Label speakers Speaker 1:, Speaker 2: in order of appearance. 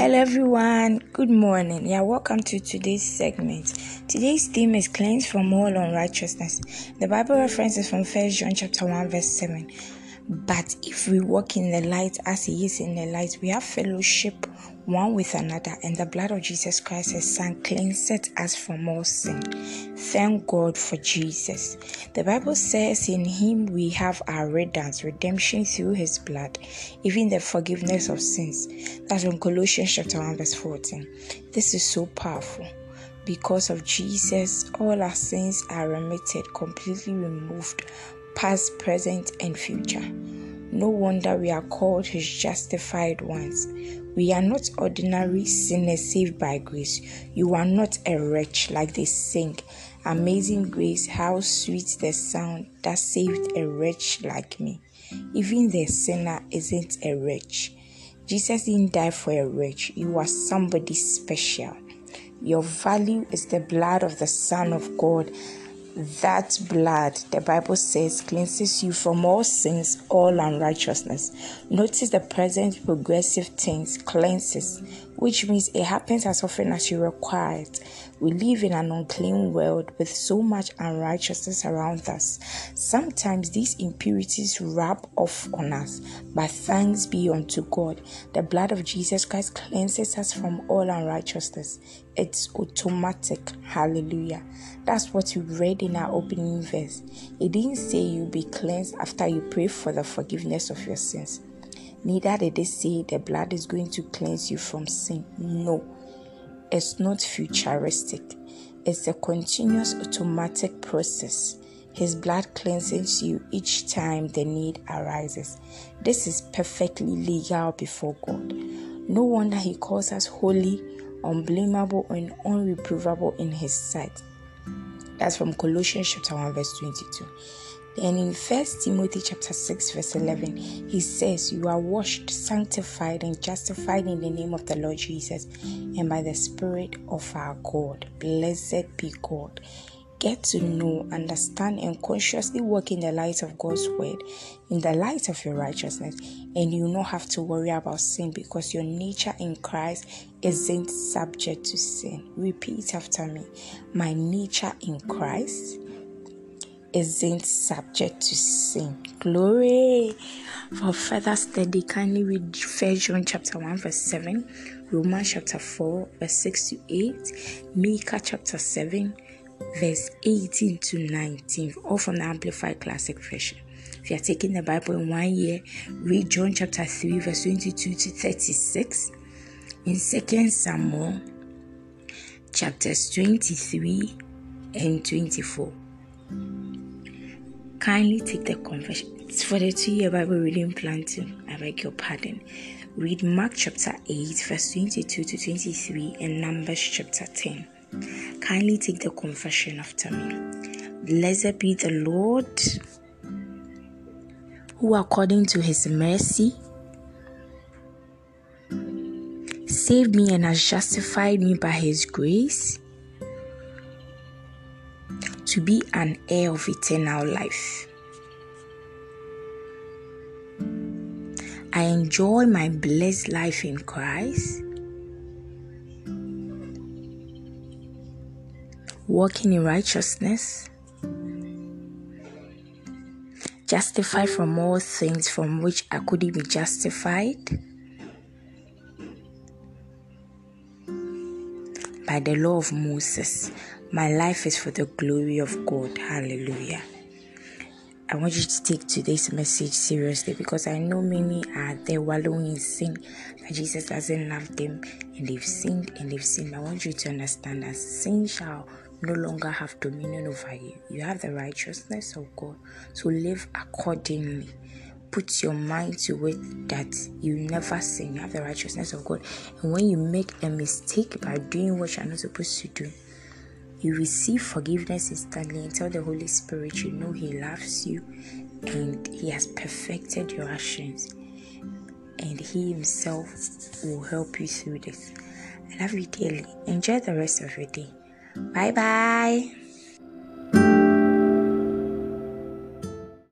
Speaker 1: Hello, everyone. Good morning. Yeah, welcome to today's segment. Today's theme is cleansed from all unrighteousness. The Bible reference is from First John chapter one, verse seven. But if we walk in the light as He is in the light, we have fellowship one with another, and the blood of Jesus Christ, His Son, cleanseth us from all sin. Thank God for Jesus. The Bible says, In Him we have our redemption, redemption through His blood, even the forgiveness of sins. That's from Colossians chapter 1, verse 14. This is so powerful. Because of Jesus, all our sins are remitted, completely removed past, present, and future. No wonder we are called his justified ones. We are not ordinary sinners saved by grace. You are not a wretch like they sing. Amazing grace, how sweet the sound that saved a wretch like me. Even the sinner isn't a wretch. Jesus didn't die for a wretch. You are somebody special. Your value is the blood of the Son of God that blood, the Bible says, cleanses you from all sins, all unrighteousness. Notice the present progressive tense cleanses, which means it happens as often as you require it. We live in an unclean world with so much unrighteousness around us. Sometimes these impurities rub off on us, but thanks be unto God. The blood of Jesus Christ cleanses us from all unrighteousness. It's automatic. Hallelujah. That's what we read in our opening verse. It didn't say you'll be cleansed after you pray for the forgiveness of your sins. Neither did they say the blood is going to cleanse you from sin. No, it's not futuristic, it's a continuous automatic process. His blood cleanses you each time the need arises. This is perfectly legal before God. No wonder He calls us holy, unblameable, and unreprovable in His sight. That's from Colossians chapter 1, verse 22. Then in First Timothy chapter 6, verse 11, he says, You are washed, sanctified, and justified in the name of the Lord Jesus and by the Spirit of our God. Blessed be God. Get to know, understand, and consciously work in the light of God's word, in the light of your righteousness, and you not have to worry about sin because your nature in Christ isn't subject to sin. Repeat after me. My nature in Christ isn't subject to sin. Glory. For further study, kindly read 1 John chapter 1, verse 7, Romans chapter 4, verse 6 to 8, Micah chapter 7, verse 18 to 19, all from the Amplified Classic Version. If you are taking the Bible in one year, read John chapter 3, verse 22 to 36. In 2 Samuel chapters 23 and 24. Kindly take the confession. It's for the two year Bible reading plan too. I beg your pardon. Read Mark chapter 8, verse 22 to 23, and Numbers chapter 10. Kindly take the confession after me. Blessed be the Lord, who according to his mercy saved me and has justified me by his grace be an heir of eternal life. I enjoy my blessed life in Christ walking in righteousness, justified from all things from which I couldn't be justified by the law of Moses. My life is for the glory of God. Hallelujah. I want you to take today's message seriously because I know many are there wallowing in sin that Jesus doesn't love them and they've sinned and they've sinned. I want you to understand that sin shall no longer have dominion over you. You have the righteousness of God. So live accordingly. Put your mind to it that you never sin. You have the righteousness of God. And when you make a mistake by doing what you're not supposed to do, you receive forgiveness instantly and tell the Holy Spirit you know He loves you and He has perfected your actions. And He Himself will help you through this. I love you dearly. Enjoy the rest of your day. Bye bye.